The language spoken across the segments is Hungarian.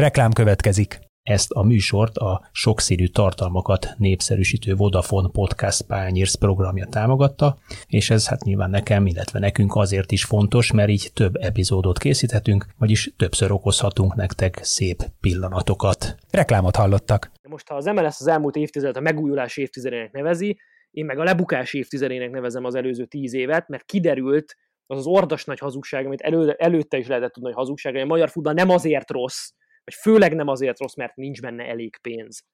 Reklám következik. Ezt a műsort a sokszínű tartalmakat népszerűsítő Vodafone Podcast Pányérsz programja támogatta, és ez hát nyilván nekem, illetve nekünk azért is fontos, mert így több epizódot készíthetünk, vagyis többször okozhatunk nektek szép pillanatokat. Reklámot hallottak. Most ha az MLS az elmúlt évtizedet a megújulás évtizedének nevezi, én meg a lebukás évtizedének nevezem az előző tíz évet, mert kiderült az az ordas nagy hazugság, amit elő, előtte is lehetett tudni, hogy hazugság, hogy a magyar futball nem azért rossz, vagy főleg nem azért rossz, mert nincs benne elég pénz.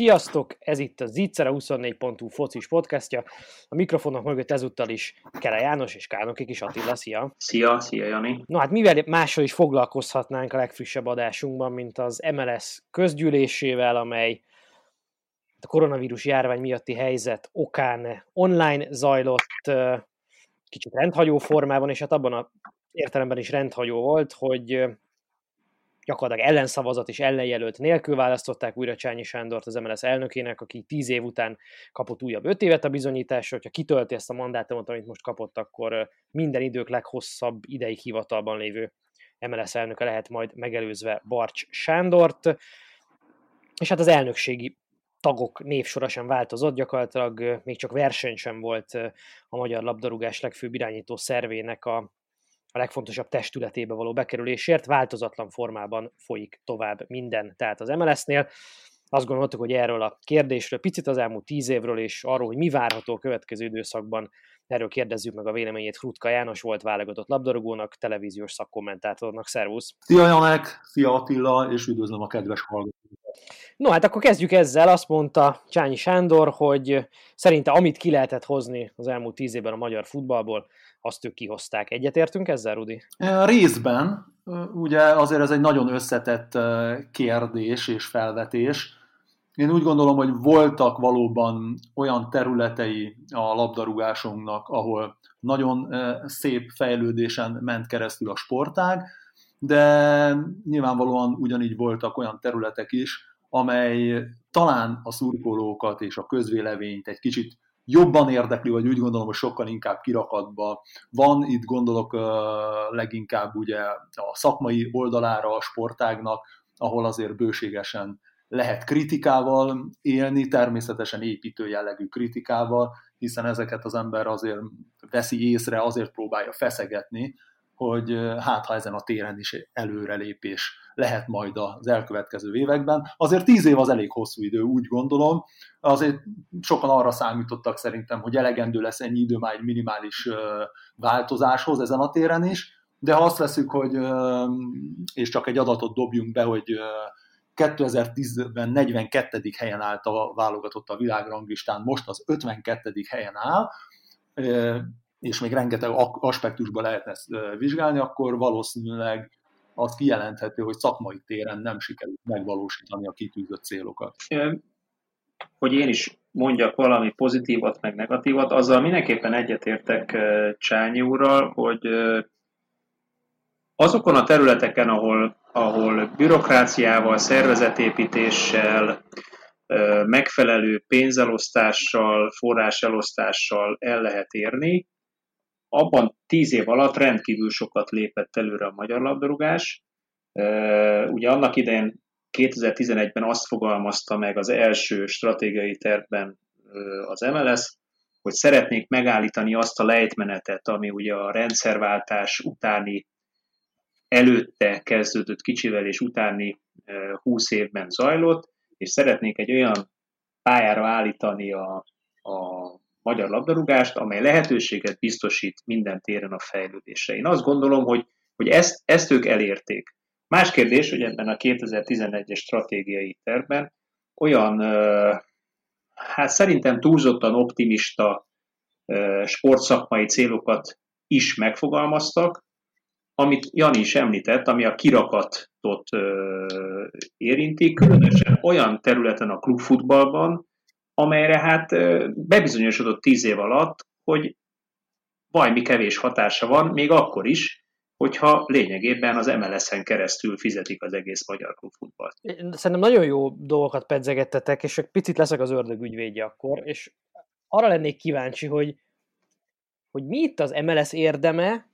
Sziasztok! Ez itt a Zicsere 24.hu focis podcastja. A mikrofonok mögött ezúttal is Kere János és Kánokik is Attila. Szia! Szia, szia Jani! No hát mivel mással is foglalkozhatnánk a legfrissebb adásunkban, mint az MLS közgyűlésével, amely a koronavírus járvány miatti helyzet okán online zajlott, kicsit rendhagyó formában, és hát abban a értelemben is rendhagyó volt, hogy gyakorlatilag ellenszavazat és ellenjelölt nélkül választották újra Csányi Sándort az MLS elnökének, aki tíz év után kapott újabb öt évet a bizonyításra, hogyha kitölti ezt a mandátumot, amit most kapott, akkor minden idők leghosszabb ideig hivatalban lévő MLS elnöke lehet majd megelőzve Barcs Sándort, és hát az elnökségi tagok névsora sem változott, gyakorlatilag még csak verseny sem volt a magyar labdarúgás legfőbb irányító szervének a a legfontosabb testületébe való bekerülésért változatlan formában folyik tovább minden, tehát az MLS-nél. Azt gondoltuk, hogy erről a kérdésről, picit az elmúlt tíz évről, és arról, hogy mi várható a következő időszakban, erről kérdezzük meg a véleményét Hrutka János volt válogatott labdarúgónak, televíziós szakkommentátornak. Szervusz! Szia Janek, szia Attila, és üdvözlöm a kedves hallgatókat! No, hát akkor kezdjük ezzel. Azt mondta Csányi Sándor, hogy szerinte amit ki lehetett hozni az elmúlt tíz évben a magyar futballból, azt ők kihozták. Egyetértünk ezzel, Rudi? Részben. Ugye azért ez egy nagyon összetett kérdés és felvetés. Én úgy gondolom, hogy voltak valóban olyan területei a labdarúgásunknak, ahol nagyon szép fejlődésen ment keresztül a sportág, de nyilvánvalóan ugyanígy voltak olyan területek is, amely talán a szurkolókat és a közvéleményt egy kicsit jobban érdekli, vagy úgy gondolom, hogy sokkal inkább kirakatba van. Itt gondolok leginkább ugye a szakmai oldalára a sportágnak, ahol azért bőségesen lehet kritikával élni, természetesen építő jellegű kritikával, hiszen ezeket az ember azért veszi észre, azért próbálja feszegetni, hogy hát ha ezen a téren is előrelépés lehet majd az elkövetkező években. Azért tíz év az elég hosszú idő, úgy gondolom. Azért sokan arra számítottak szerintem, hogy elegendő lesz ennyi idő már egy minimális változáshoz ezen a téren is, de ha azt veszük, hogy, és csak egy adatot dobjunk be, hogy 2010-ben 42. helyen állt a válogatott a világranglistán, most az 52. helyen áll, és még rengeteg aspektusban lehet ezt vizsgálni, akkor valószínűleg az kijelenthető, hogy szakmai téren nem sikerült megvalósítani a kitűzött célokat. Hogy én is mondjak valami pozitívat, meg negatívat, azzal mindenképpen egyetértek Csányi úrral, hogy azokon a területeken, ahol, ahol bürokráciával, szervezetépítéssel, megfelelő pénzelosztással, forráselosztással el lehet érni, abban tíz év alatt rendkívül sokat lépett előre a magyar labdarúgás. Ugye annak idején 2011-ben azt fogalmazta meg az első stratégiai tervben az MLS, hogy szeretnék megállítani azt a lejtmenetet, ami ugye a rendszerváltás utáni előtte kezdődött kicsivel és utáni 20 évben zajlott, és szeretnék egy olyan pályára állítani a, a magyar labdarúgást, amely lehetőséget biztosít minden téren a fejlődésre. Én azt gondolom, hogy, hogy ezt, ezt ők elérték. Más kérdés, hogy ebben a 2011-es stratégiai tervben olyan, hát szerintem túlzottan optimista sportszakmai célokat is megfogalmaztak, amit Jani is említett, ami a kirakatot érinti, különösen olyan területen a klubfutballban, amelyre hát bebizonyosodott tíz év alatt, hogy valami kevés hatása van, még akkor is, hogyha lényegében az MLS-en keresztül fizetik az egész magyar klubfutballt. Szerintem nagyon jó dolgokat pedzegettetek, és picit leszek az ördög ügyvédje akkor, és arra lennék kíváncsi, hogy, hogy mi itt az MLS érdeme,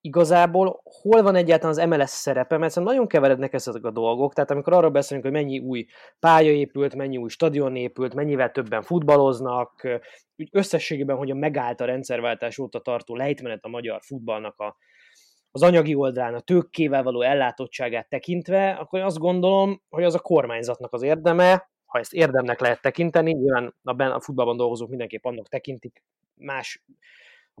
igazából hol van egyáltalán az MLS szerepe, mert szerintem nagyon keverednek ezek a dolgok, tehát amikor arról beszélünk, hogy mennyi új pálya épült, mennyi új stadion épült, mennyivel többen futballoznak, úgy összességében, hogy a megállt a rendszerváltás óta tartó lejtmenet a magyar futballnak a, az anyagi oldalán, a tőkkével való ellátottságát tekintve, akkor azt gondolom, hogy az a kormányzatnak az érdeme, ha ezt érdemnek lehet tekinteni, nyilván a, a futballban dolgozók mindenképp annak tekintik, más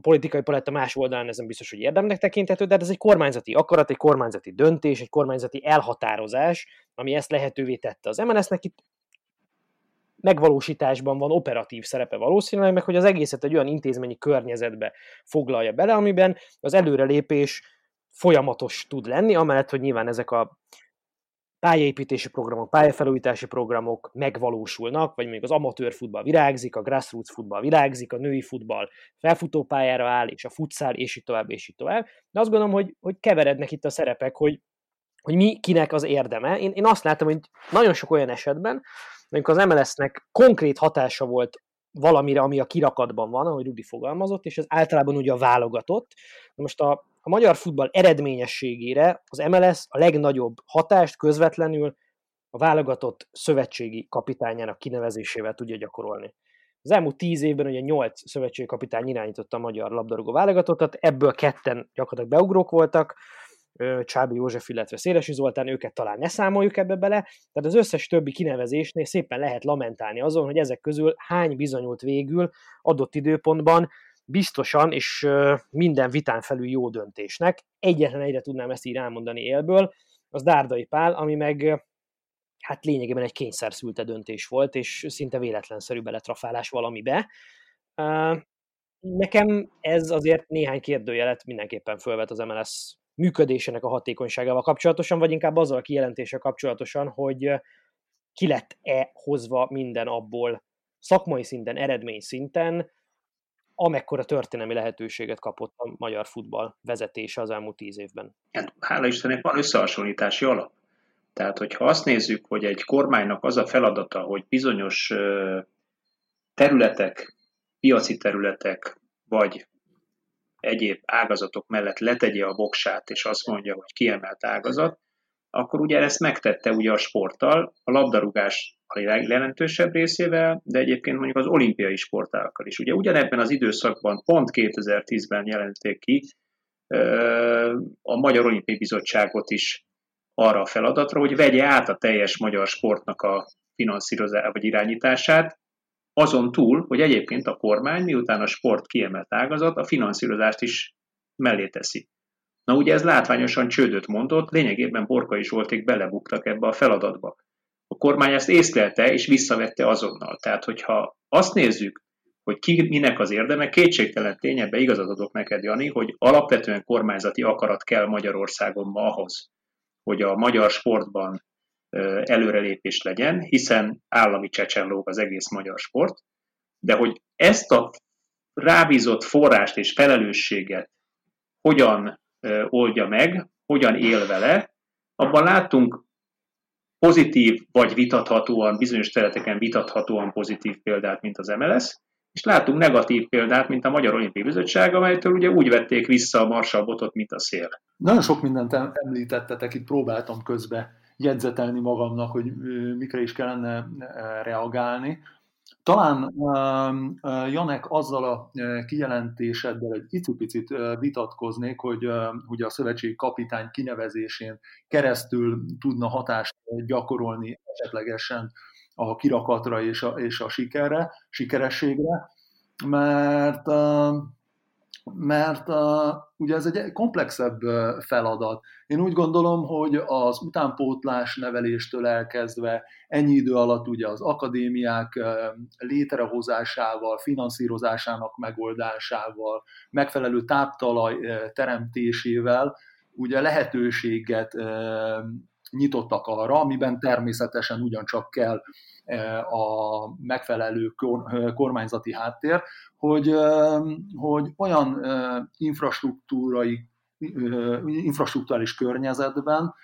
a politikai paletta más oldalán ezen biztos, hogy érdemnek tekinthető, de ez egy kormányzati akarat, egy kormányzati döntés, egy kormányzati elhatározás, ami ezt lehetővé tette. Az MNS-nek itt megvalósításban van operatív szerepe valószínűleg, meg hogy az egészet egy olyan intézményi környezetbe foglalja bele, amiben az előrelépés folyamatos tud lenni, amellett, hogy nyilván ezek a pályaépítési programok, pályafelújítási programok megvalósulnak, vagy még az amatőr futball virágzik, a grassroots futball virágzik, a női futball felfutópályára áll, és a futszál, és így tovább, és így tovább. De azt gondolom, hogy, hogy keverednek itt a szerepek, hogy, hogy mi kinek az érdeme. Én, én azt látom, hogy nagyon sok olyan esetben, amikor az MLS-nek konkrét hatása volt valamire, ami a kirakatban van, ahogy Rudi fogalmazott, és ez általában ugye a válogatott. Most a, magyar futball eredményességére az MLS a legnagyobb hatást közvetlenül a válogatott szövetségi kapitányának kinevezésével tudja gyakorolni. Az elmúlt tíz évben ugye nyolc szövetségi kapitány irányította a magyar labdarúgó válogatottat, ebből ketten gyakorlatilag beugrók voltak, Csábi József, illetve Szélesi Zoltán, őket talán ne számoljuk ebbe bele, tehát az összes többi kinevezésnél szépen lehet lamentálni azon, hogy ezek közül hány bizonyult végül adott időpontban biztosan és minden vitán felül jó döntésnek. Egyetlen egyre tudnám ezt így elmondani élből, az Dárdai Pál, ami meg hát lényegében egy kényszer szülte döntés volt, és szinte véletlenszerű beletrafálás valamibe. Nekem ez azért néhány kérdőjelet mindenképpen fölvet az MLS működésének a hatékonyságával kapcsolatosan, vagy inkább azzal a kijelentése kapcsolatosan, hogy ki lett-e hozva minden abból szakmai szinten, eredmény szinten, amekkora történelmi lehetőséget kapott a magyar futball vezetése az elmúlt tíz évben. Hát, hála Istennek van összehasonlítási alap. Tehát, hogyha azt nézzük, hogy egy kormánynak az a feladata, hogy bizonyos területek, piaci területek, vagy egyéb ágazatok mellett letegye a voksát, és azt mondja, hogy kiemelt ágazat, akkor ugye ezt megtette ugye a sporttal, a labdarúgás a legjelentősebb részével, de egyébként mondjuk az olimpiai sportákkal is. Ugye ugyanebben az időszakban, pont 2010-ben jelenték ki a Magyar Olimpiai Bizottságot is arra a feladatra, hogy vegye át a teljes magyar sportnak a finanszírozását vagy irányítását, azon túl, hogy egyébként a kormány, miután a sport kiemelt ágazat, a finanszírozást is mellé teszi. Na ugye ez látványosan csődöt mondott, lényegében Borkai Zsolték belebuktak ebbe a feladatba. A kormány ezt észlelte és visszavette azonnal. Tehát, hogyha azt nézzük, hogy ki minek az érdeme, kétségtelen tényebbe igazat adok neked, Jani, hogy alapvetően kormányzati akarat kell Magyarországon ma ahhoz, hogy a magyar sportban előrelépés legyen, hiszen állami csecsenlóg az egész magyar sport, de hogy ezt a rábízott forrást és felelősséget hogyan oldja meg, hogyan él vele, abban láttunk pozitív vagy vitathatóan, bizonyos területeken vitathatóan pozitív példát, mint az MLS, és látunk negatív példát, mint a Magyar Olimpiai Bizottság, amelytől ugye úgy vették vissza a marsalbotot, mint a szél. Nagyon sok mindent említettetek, itt próbáltam közbe jegyzetelni magamnak, hogy mikre is kellene reagálni. Talán Janek azzal a kijelentéseddel egy icipicit vitatkoznék, hogy ugye a szövetségi kapitány kinevezésén keresztül tudna hatást gyakorolni esetlegesen a kirakatra és a, és a sikerre, sikerességre, mert mert uh, ugye ez egy komplexebb feladat. Én úgy gondolom, hogy az utánpótlás neveléstől elkezdve ennyi idő alatt ugye az akadémiák létrehozásával, finanszírozásának megoldásával, megfelelő táptalaj teremtésével ugye lehetőséget nyitottak arra, amiben természetesen ugyancsak kell a megfelelő kormányzati háttér, hogy, hogy olyan infrastruktúrai, infrastruktúrális környezetben,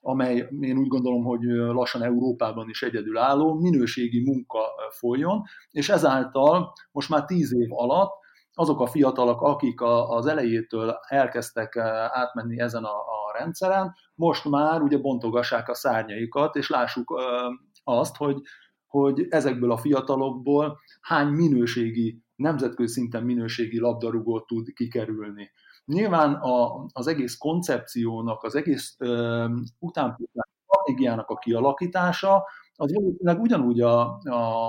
amely én úgy gondolom, hogy lassan Európában is egyedülálló, minőségi munka folyjon, és ezáltal most már tíz év alatt azok a fiatalok, akik az elejétől elkezdtek átmenni ezen a, a rendszeren, most már ugye bontogassák a szárnyaikat, és lássuk azt, hogy, hogy ezekből a fiatalokból hány minőségi, nemzetközi szinten minőségi labdarúgót tud kikerülni. Nyilván a, az egész koncepciónak, az egész utánpótlás stratégiának a kialakítása, az valószínűleg ugyanúgy a,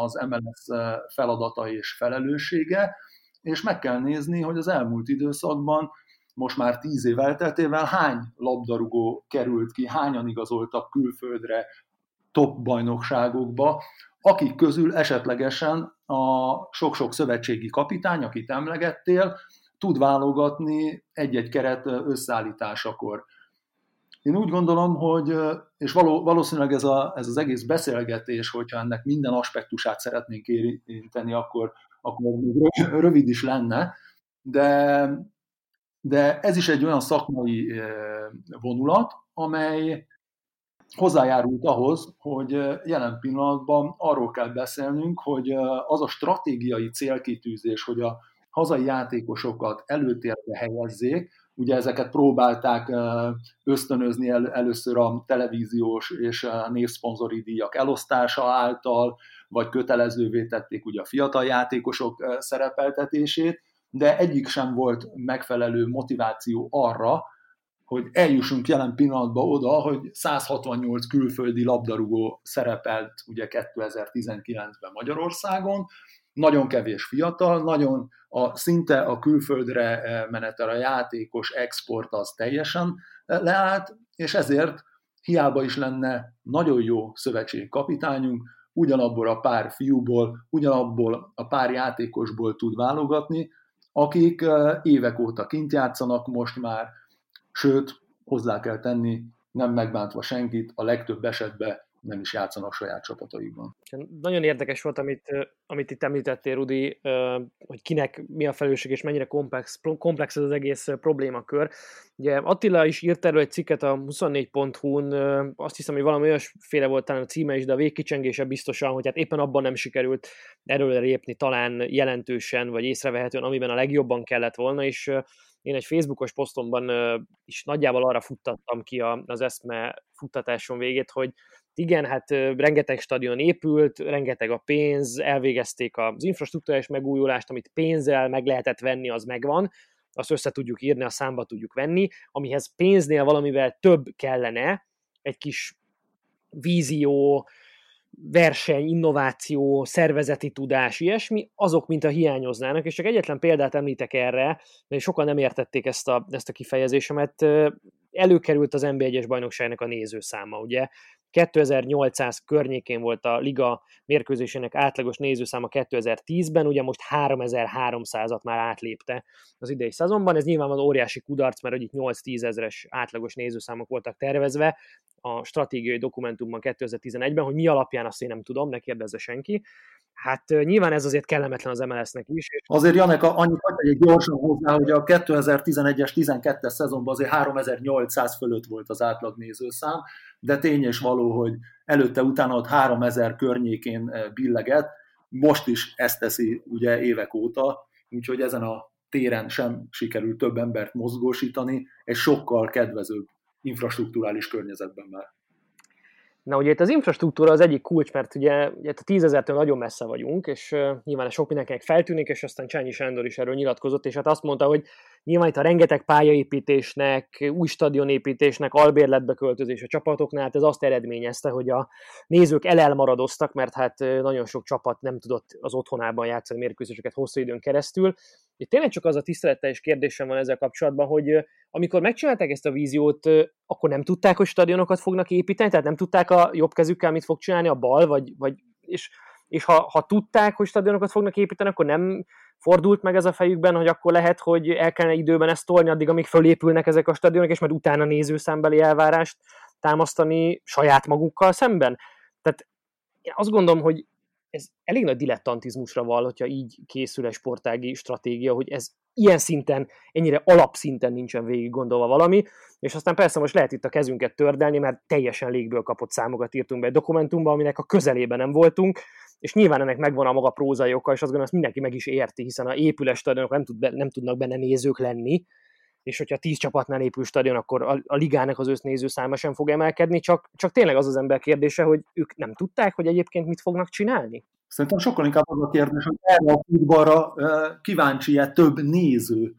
az MLS feladata és felelőssége, és meg kell nézni, hogy az elmúlt időszakban most már tíz év elteltével hány labdarúgó került ki, hányan igazoltak külföldre, top bajnokságokba, akik közül esetlegesen a sok-sok szövetségi kapitány, akit emlegettél, tud válogatni egy-egy keret összeállításakor. Én úgy gondolom, hogy, és való, valószínűleg ez, a, ez az egész beszélgetés, hogyha ennek minden aspektusát szeretnénk érinteni, akkor, akkor rövid is lenne, de, de ez is egy olyan szakmai vonulat, amely hozzájárult ahhoz, hogy jelen pillanatban arról kell beszélnünk, hogy az a stratégiai célkitűzés, hogy a hazai játékosokat előtérbe helyezzék, ugye ezeket próbálták ösztönözni el, először a televíziós és névszponzori díjak elosztása által, vagy kötelezővé tették ugye a fiatal játékosok szerepeltetését, de egyik sem volt megfelelő motiváció arra, hogy eljussunk jelen pillanatban oda, hogy 168 külföldi labdarúgó szerepelt ugye 2019-ben Magyarországon, nagyon kevés fiatal, nagyon a, szinte a külföldre eh, menetel a játékos export az teljesen eh, leállt, és ezért hiába is lenne nagyon jó szövetségi kapitányunk, ugyanabból a pár fiúból, ugyanabból a pár játékosból tud válogatni, akik évek óta kint játszanak most már, sőt, hozzá kell tenni, nem megbántva senkit, a legtöbb esetben nem is játszanak saját csapataikban. Nagyon érdekes volt, amit, amit itt említettél, Rudi, hogy kinek mi a felelősség és mennyire komplex, komplex ez az egész problémakör. Ugye Attila is írt erről egy cikket a 24.hu-n, azt hiszem, hogy valami olyasféle volt talán a címe is, de a végkicsengése biztosan, hogy hát éppen abban nem sikerült erről lépni talán jelentősen, vagy észrevehetően, amiben a legjobban kellett volna, és én egy Facebookos posztomban is nagyjából arra futtattam ki az eszme futtatáson végét, hogy igen, hát rengeteg stadion épült, rengeteg a pénz, elvégezték az infrastruktúrás megújulást, amit pénzzel meg lehetett venni, az megvan, azt össze tudjuk írni, a számba tudjuk venni, amihez pénznél valamivel több kellene, egy kis vízió, verseny, innováció, szervezeti tudás, ilyesmi, azok mint a hiányoznának, és csak egyetlen példát említek erre, mert sokan nem értették ezt a, ezt a kifejezésemet, előkerült az NB1-es bajnokságnak a nézőszáma, ugye 2800 környékén volt a liga mérkőzésének átlagos nézőszáma 2010-ben, ugye most 3300-at már átlépte az idei szezonban. Ez nyilvánvalóan óriási kudarc, mert itt 8-10 ezres átlagos nézőszámok voltak tervezve a stratégiai dokumentumban 2011-ben, hogy mi alapján azt én nem tudom, ne kérdezze senki. Hát nyilván ez azért kellemetlen az MLS-nek is. Azért Janek, annyit hogy egy gyorsan hozzá, hogy a 2011-es, 12-es szezonban azért 3800 fölött volt az átlag nézőszám, de tény és való, hogy előtte-utána ott 3000 környékén billeget, most is ezt teszi ugye évek óta, úgyhogy ezen a téren sem sikerült több embert mozgósítani, egy sokkal kedvezőbb infrastruktúrális környezetben már. Na ugye itt az infrastruktúra az egyik kulcs, mert ugye, ugye a tízezertől nagyon messze vagyunk, és uh, nyilván sok mindenkinek feltűnik, és aztán Csányi Sándor is erről nyilatkozott, és hát azt mondta, hogy nyilván itt a rengeteg pályaépítésnek, új stadionépítésnek, albérletbe költözés a csapatoknál, hát ez azt eredményezte, hogy a nézők elelmaradoztak, mert hát nagyon sok csapat nem tudott az otthonában játszani mérkőzéseket hosszú időn keresztül. Itt tényleg csak az a tiszteletteljes kérdésem van ezzel kapcsolatban, hogy amikor megcsinálták ezt a víziót, akkor nem tudták, hogy stadionokat fognak építeni, tehát nem tudták a jobb kezükkel, mit fog csinálni a bal, vagy, vagy és, és ha, ha tudták, hogy stadionokat fognak építeni, akkor nem fordult meg ez a fejükben, hogy akkor lehet, hogy el kellene időben ezt tolni addig, amíg fölépülnek ezek a stadionok, és majd utána nézőszámbeli elvárást támasztani saját magukkal szemben. Tehát én azt gondolom, hogy ez elég nagy dilettantizmusra val, hogyha így készül egy sportági stratégia, hogy ez ilyen szinten, ennyire alapszinten nincsen végig gondolva valami, és aztán persze most lehet itt a kezünket tördelni, mert teljesen légből kapott számokat írtunk be egy dokumentumba, aminek a közelében nem voltunk, és nyilván ennek megvan a maga prózai oka, és azt gondolom, ezt mindenki meg is érti, hiszen a épüles stadionok nem, tud, nem tudnak benne nézők lenni, és hogyha tíz csapatnál épül stadion, akkor a, a ligának az össznéző száma sem fog emelkedni, csak, csak tényleg az az ember kérdése, hogy ők nem tudták, hogy egyébként mit fognak csinálni? Szerintem sokkal inkább az a kérdés, hogy erre a futballra kíváncsi-e több néző.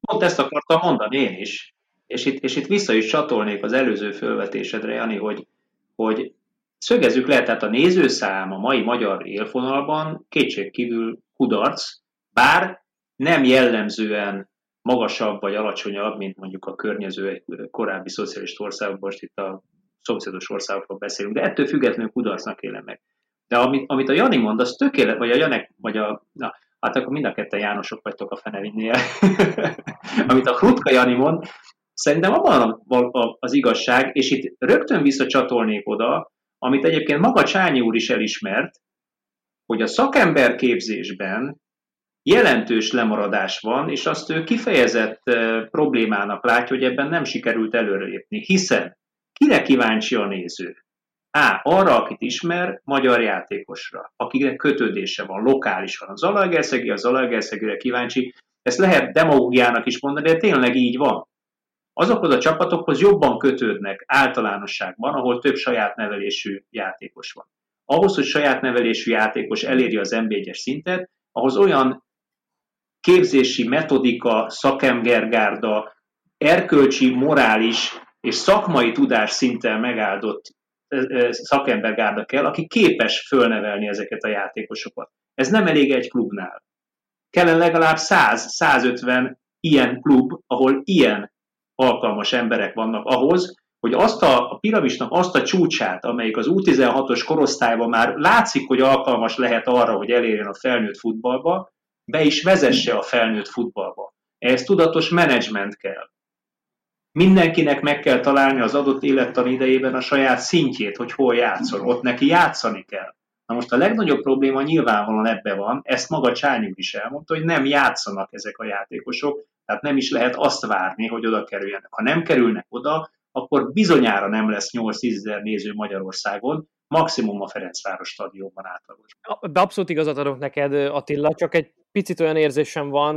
Pont ezt akartam mondani én is, és itt, és itt vissza is csatolnék az előző fölvetésedre, Jani, hogy, hogy szögezzük le, tehát a nézőszám a mai magyar élfonalban kétségkívül kudarc, bár nem jellemzően magasabb vagy alacsonyabb, mint mondjuk a környező korábbi szocialista országokban, most itt a szomszédos országokról beszélünk, de ettől függetlenül kudarcnak élem meg. De amit, amit a Jani mond, az tökéletes, vagy a Janek, vagy a, na, hát akkor mind a ketten Jánosok vagytok a fenevinnél. amit a Krutka Jani mond, szerintem abban az igazság, és itt rögtön visszacsatolnék oda, amit egyébként maga Csányi úr is elismert, hogy a szakemberképzésben jelentős lemaradás van, és azt ő kifejezett problémának látja, hogy ebben nem sikerült előrelépni, hiszen kire kíváncsi a néző? A. Arra, akit ismer, magyar játékosra, akinek kötődése van, lokálisan. Az Zalaegerszegi, az Zalaegerszegire kíváncsi. Ezt lehet demagógiának is mondani, de tényleg így van. Azokhoz a csapatokhoz jobban kötődnek általánosságban, ahol több saját nevelésű játékos van. Ahhoz, hogy saját nevelésű játékos eléri az NB1-es szintet, ahhoz olyan képzési metodika, szakemgergárda, erkölcsi, morális és szakmai tudás szinten megáldott szakembergárda kell, aki képes fölnevelni ezeket a játékosokat. Ez nem elég egy klubnál. Kellene legalább 100-150 ilyen klub, ahol ilyen alkalmas emberek vannak ahhoz, hogy azt a, a piramisnak azt a csúcsát, amelyik az U16-os korosztályban már látszik, hogy alkalmas lehet arra, hogy elérjen a felnőtt futballba, be is vezesse a felnőtt futballba. Ehhez tudatos menedzsment kell. Mindenkinek meg kell találni az adott élettan idejében a saját szintjét, hogy hol játszol. Ott neki játszani kell. Na most a legnagyobb probléma nyilvánvalóan ebbe van, ezt maga Csányi is elmondta, hogy nem játszanak ezek a játékosok, tehát nem is lehet azt várni, hogy oda kerüljenek. Ha nem kerülnek oda, akkor bizonyára nem lesz 8-10 ezer néző Magyarországon, maximum a Ferencváros stadionban átlagos. De abszolút igazat adok neked, Attila, csak egy picit olyan érzésem van,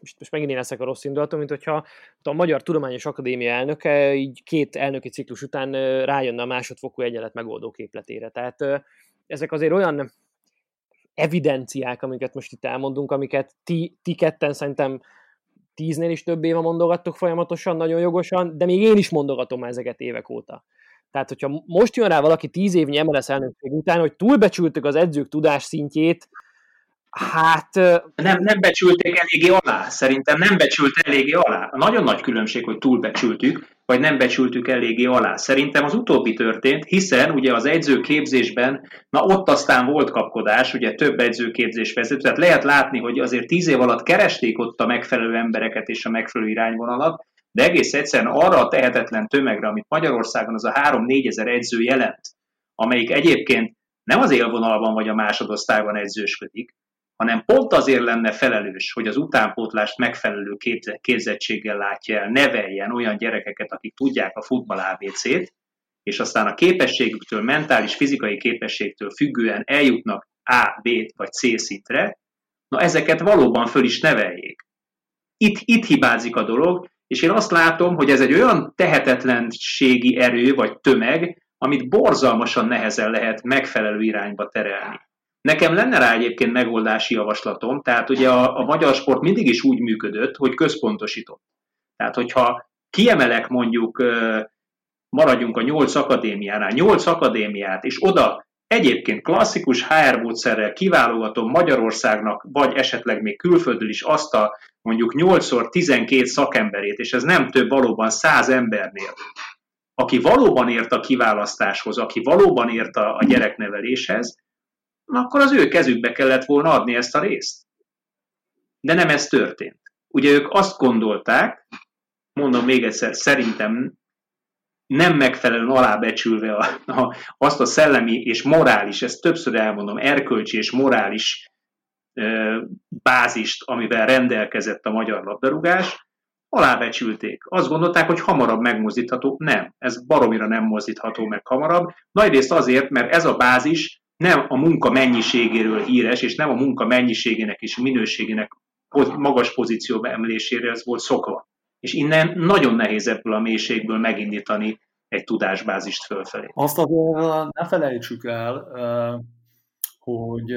most, most megint én leszek a rossz indulatom, mint hogyha a Magyar Tudományos Akadémia elnöke így két elnöki ciklus után rájönne a másodfokú egyenlet megoldó képletére. Tehát ezek azért olyan evidenciák, amiket most itt elmondunk, amiket ti, ti ketten szerintem tíznél is több éve mondogattok folyamatosan, nagyon jogosan, de még én is mondogatom ezeket évek óta. Tehát, hogyha most jön rá valaki tíz évnyi MLS elnökség után, hogy túlbecsültük az edzők tudás szintjét, Hát... Nem, nem becsülték eléggé alá, szerintem nem becsült eléggé alá. A nagyon nagy különbség, hogy túlbecsültük, vagy nem becsültük eléggé alá. Szerintem az utóbbi történt, hiszen ugye az edzőképzésben, na ott aztán volt kapkodás, ugye több edzőképzés vezető, tehát lehet látni, hogy azért tíz év alatt keresték ott a megfelelő embereket és a megfelelő irányvonalat, de egész egyszerűen arra a tehetetlen tömegre, amit Magyarországon az a 3-4 ezer edző jelent, amelyik egyébként nem az élvonalban vagy a másodosztályban edzősködik, hanem pont azért lenne felelős, hogy az utánpótlást megfelelő képzettséggel látja el, neveljen olyan gyerekeket, akik tudják a futball ABC-t, és aztán a képességüktől, mentális, fizikai képességtől függően eljutnak A, B vagy C szintre, na ezeket valóban föl is neveljék. Itt, itt hibázik a dolog, és én azt látom, hogy ez egy olyan tehetetlenségi erő vagy tömeg, amit borzalmasan nehezen lehet megfelelő irányba terelni. Nekem lenne rá egyébként megoldási javaslatom, tehát ugye a, a magyar sport mindig is úgy működött, hogy központosított. Tehát, hogyha kiemelek mondjuk, maradjunk a nyolc akadémiánál, nyolc akadémiát, és oda egyébként klasszikus HR módszerrel kiválogatom Magyarországnak, vagy esetleg még külföldről is azt a mondjuk 8x12 szakemberét, és ez nem több valóban 100 embernél, aki valóban ért a kiválasztáshoz, aki valóban ért a, a gyerekneveléshez, akkor az ő kezükbe kellett volna adni ezt a részt. De nem ez történt. Ugye ők azt gondolták, mondom még egyszer, szerintem nem megfelelően alábecsülve a, a, azt a szellemi és morális, ezt többször elmondom, erkölcsi és morális ö, bázist, amivel rendelkezett a magyar labdarúgás, alábecsülték. Azt gondolták, hogy hamarabb megmozdítható. Nem, ez baromira nem mozdítható meg hamarabb. Nagyrészt azért, mert ez a bázis nem a munka mennyiségéről híres, és nem a munka mennyiségének és minőségének magas pozícióba emelésére ez volt szokva. És innen nagyon nehéz ebből a mélységből megindítani egy tudásbázist fölfelé. Azt azért ne felejtsük el, hogy,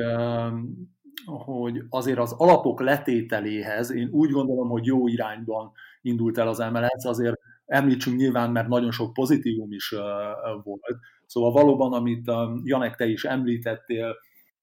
hogy azért az alapok letételéhez én úgy gondolom, hogy jó irányban indult el az MLS, azért említsünk nyilván, mert nagyon sok pozitívum is volt. Szóval valóban, amit Janek te is említettél,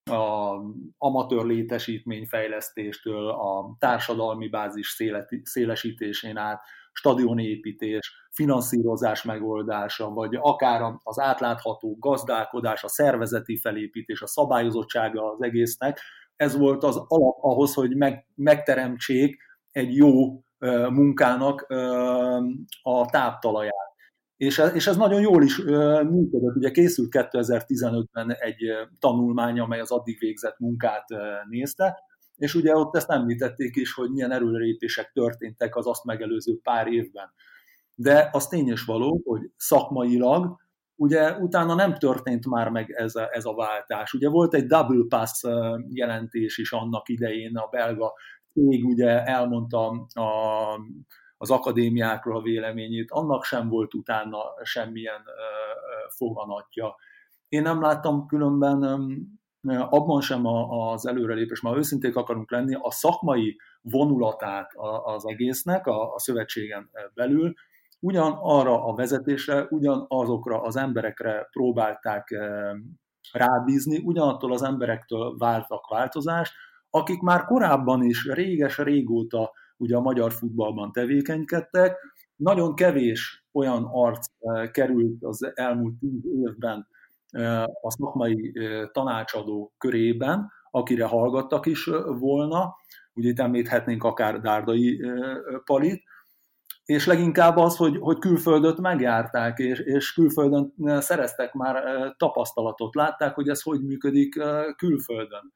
a amatőr létesítményfejlesztéstől, a társadalmi bázis szélesítésén át, stadionépítés, finanszírozás megoldása, vagy akár az átlátható gazdálkodás, a szervezeti felépítés, a szabályozottsága az egésznek, ez volt az alap ahhoz, hogy meg, megteremtsék egy jó munkának a táptalaját. És ez, és ez nagyon jól is működött. Ugye készült 2015-ben egy tanulmány, amely az addig végzett munkát nézte, és ugye ott ezt említették is, hogy milyen erőlépések történtek az azt megelőző pár évben. De az tény is való, hogy szakmailag ugye utána nem történt már meg ez a, ez a váltás. Ugye volt egy double pass jelentés is annak idején, a belga cég ugye elmondta a, az akadémiákról a véleményét, annak sem volt utána semmilyen foganatja. Én nem láttam különben abban sem az előrelépés, már őszinték akarunk lenni, a szakmai vonulatát az egésznek a, a szövetségen belül, ugyan arra a vezetésre, ugyan azokra az emberekre próbálták rábízni, ugyanattól az emberektől váltak változást, akik már korábban is réges-régóta ugye a magyar futballban tevékenykedtek. Nagyon kevés olyan arc került az elmúlt tíz évben a szakmai tanácsadó körében, akire hallgattak is volna, ugye itt említhetnénk akár Dárdai Palit, és leginkább az, hogy, hogy külföldöt megjárták, és, és külföldön szereztek már tapasztalatot, látták, hogy ez hogy működik külföldön.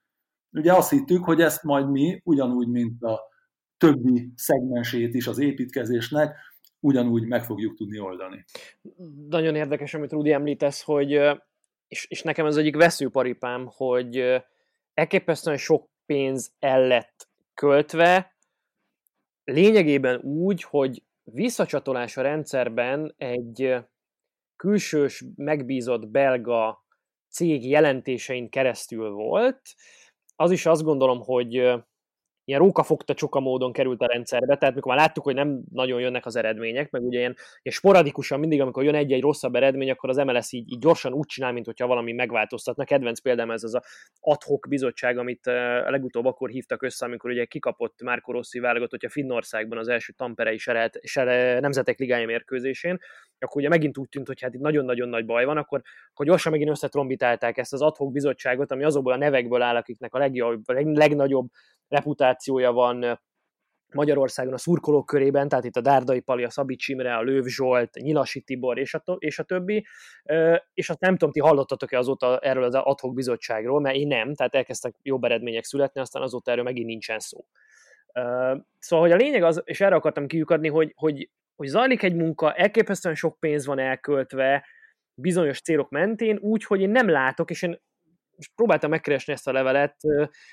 Ugye azt hittük, hogy ezt majd mi, ugyanúgy, mint a többi szegmensét is az építkezésnek, ugyanúgy meg fogjuk tudni oldani. Nagyon érdekes, amit Rudi említesz, hogy és, és nekem ez egyik veszőparipám, hogy elképesztően sok pénz el lett költve, lényegében úgy, hogy visszacsatolás a rendszerben egy külsős, megbízott belga cég jelentésein keresztül volt. Az is azt gondolom, hogy ilyen rókafogta csuka módon került a rendszerbe, tehát mikor már láttuk, hogy nem nagyon jönnek az eredmények, meg ugye ilyen, ilyen sporadikusan mindig, amikor jön egy-egy rosszabb eredmény, akkor az MLS így, így gyorsan úgy csinál, mint hogyha valami megváltoztatna. Kedvenc példám ez az a adhok bizottság, amit a legutóbb akkor hívtak össze, amikor ugye kikapott Márko Rossi válogatott, hogyha Finnországban az első Tamperei seret, sere, nemzetek ligája mérkőzésén, akkor ugye megint úgy tűnt, hogy hát itt nagyon-nagyon nagy baj van, akkor, akkor gyorsan megint összetrombitálták ezt az adhok bizottságot, ami azokból a nevekből áll, akiknek a legjobb, a legnagyobb reputációja van Magyarországon a szurkolók körében, tehát itt a Dárdai Pali, a Szabics Imre, a Lőv Zsolt, Nyilasi Tibor és a, to- és a többi, és azt nem tudom, ti hallottatok-e azóta erről az adhok bizottságról, mert én nem, tehát elkezdtek jobb eredmények születni, aztán azóta erről megint nincsen szó. Szóval, hogy a lényeg az, és erre akartam kiukadni, hogy, hogy, hogy zajlik egy munka, elképesztően sok pénz van elköltve, bizonyos célok mentén, úgy, hogy én nem látok, és én és próbáltam megkeresni ezt a levelet,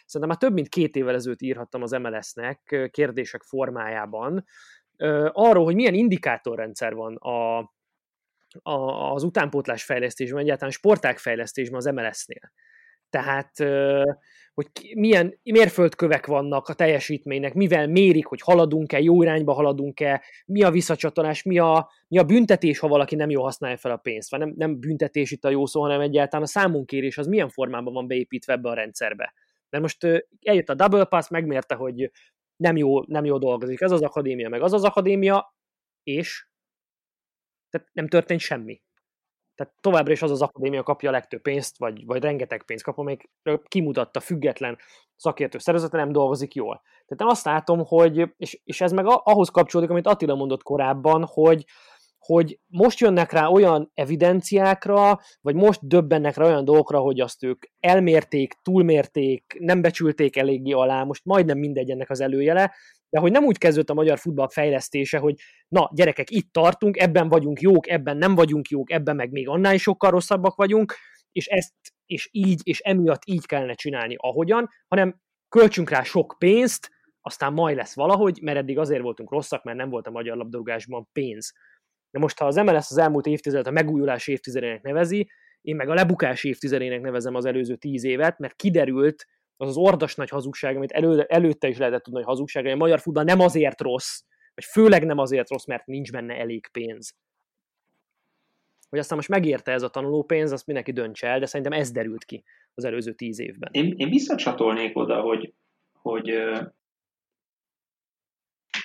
szerintem már több mint két évvel ezelőtt írhattam az MLS-nek kérdések formájában, arról, hogy milyen indikátorrendszer van a, a, az utánpótlás fejlesztésben, egyáltalán sporták fejlesztésben az MLS-nél. Tehát, hogy milyen mérföldkövek vannak a teljesítménynek, mivel mérik, hogy haladunk-e, jó irányba haladunk-e, mi a visszacsatolás, mi a, mi a büntetés, ha valaki nem jól használja fel a pénzt. Vagy nem, nem büntetés itt a jó szó, hanem egyáltalán a számunkérés az milyen formában van beépítve ebbe a rendszerbe. Mert most eljött a double pass, megmérte, hogy nem jó, nem jó dolgozik ez az akadémia, meg az az akadémia, és tehát nem történt semmi. Tehát továbbra is az az akadémia kapja a legtöbb pénzt, vagy, vagy rengeteg pénzt kap, amelyik kimutatta független szakértő szervezete nem dolgozik jól. Tehát én azt látom, hogy, és, és ez meg ahhoz kapcsolódik, amit Attila mondott korábban, hogy, hogy most jönnek rá olyan evidenciákra, vagy most döbbennek rá olyan dolgokra, hogy azt ők elmérték, túlmérték, nem becsülték eléggé alá, most majdnem mindegy ennek az előjele, de hogy nem úgy kezdődött a magyar futball fejlesztése, hogy na, gyerekek, itt tartunk, ebben vagyunk jók, ebben nem vagyunk jók, ebben meg még annál is sokkal rosszabbak vagyunk, és ezt, és így, és emiatt így kellene csinálni, ahogyan, hanem költsünk rá sok pénzt, aztán majd lesz valahogy, mert eddig azért voltunk rosszak, mert nem volt a magyar labdarúgásban pénz. De most, ha az MLS az elmúlt évtizedet a megújulás évtizedének nevezi, én meg a lebukás évtizedének nevezem az előző tíz évet, mert kiderült az az ordas nagy hazugság, amit elő, előtte is lehetett tudni, hogy hazugság, hogy a magyar futball nem azért rossz, vagy főleg nem azért rossz, mert nincs benne elég pénz. Hogy aztán most megérte ez a tanulópénz, azt mindenki döntse el, de szerintem ez derült ki az előző tíz évben. Én, én visszacsatolnék oda, hogy, hogy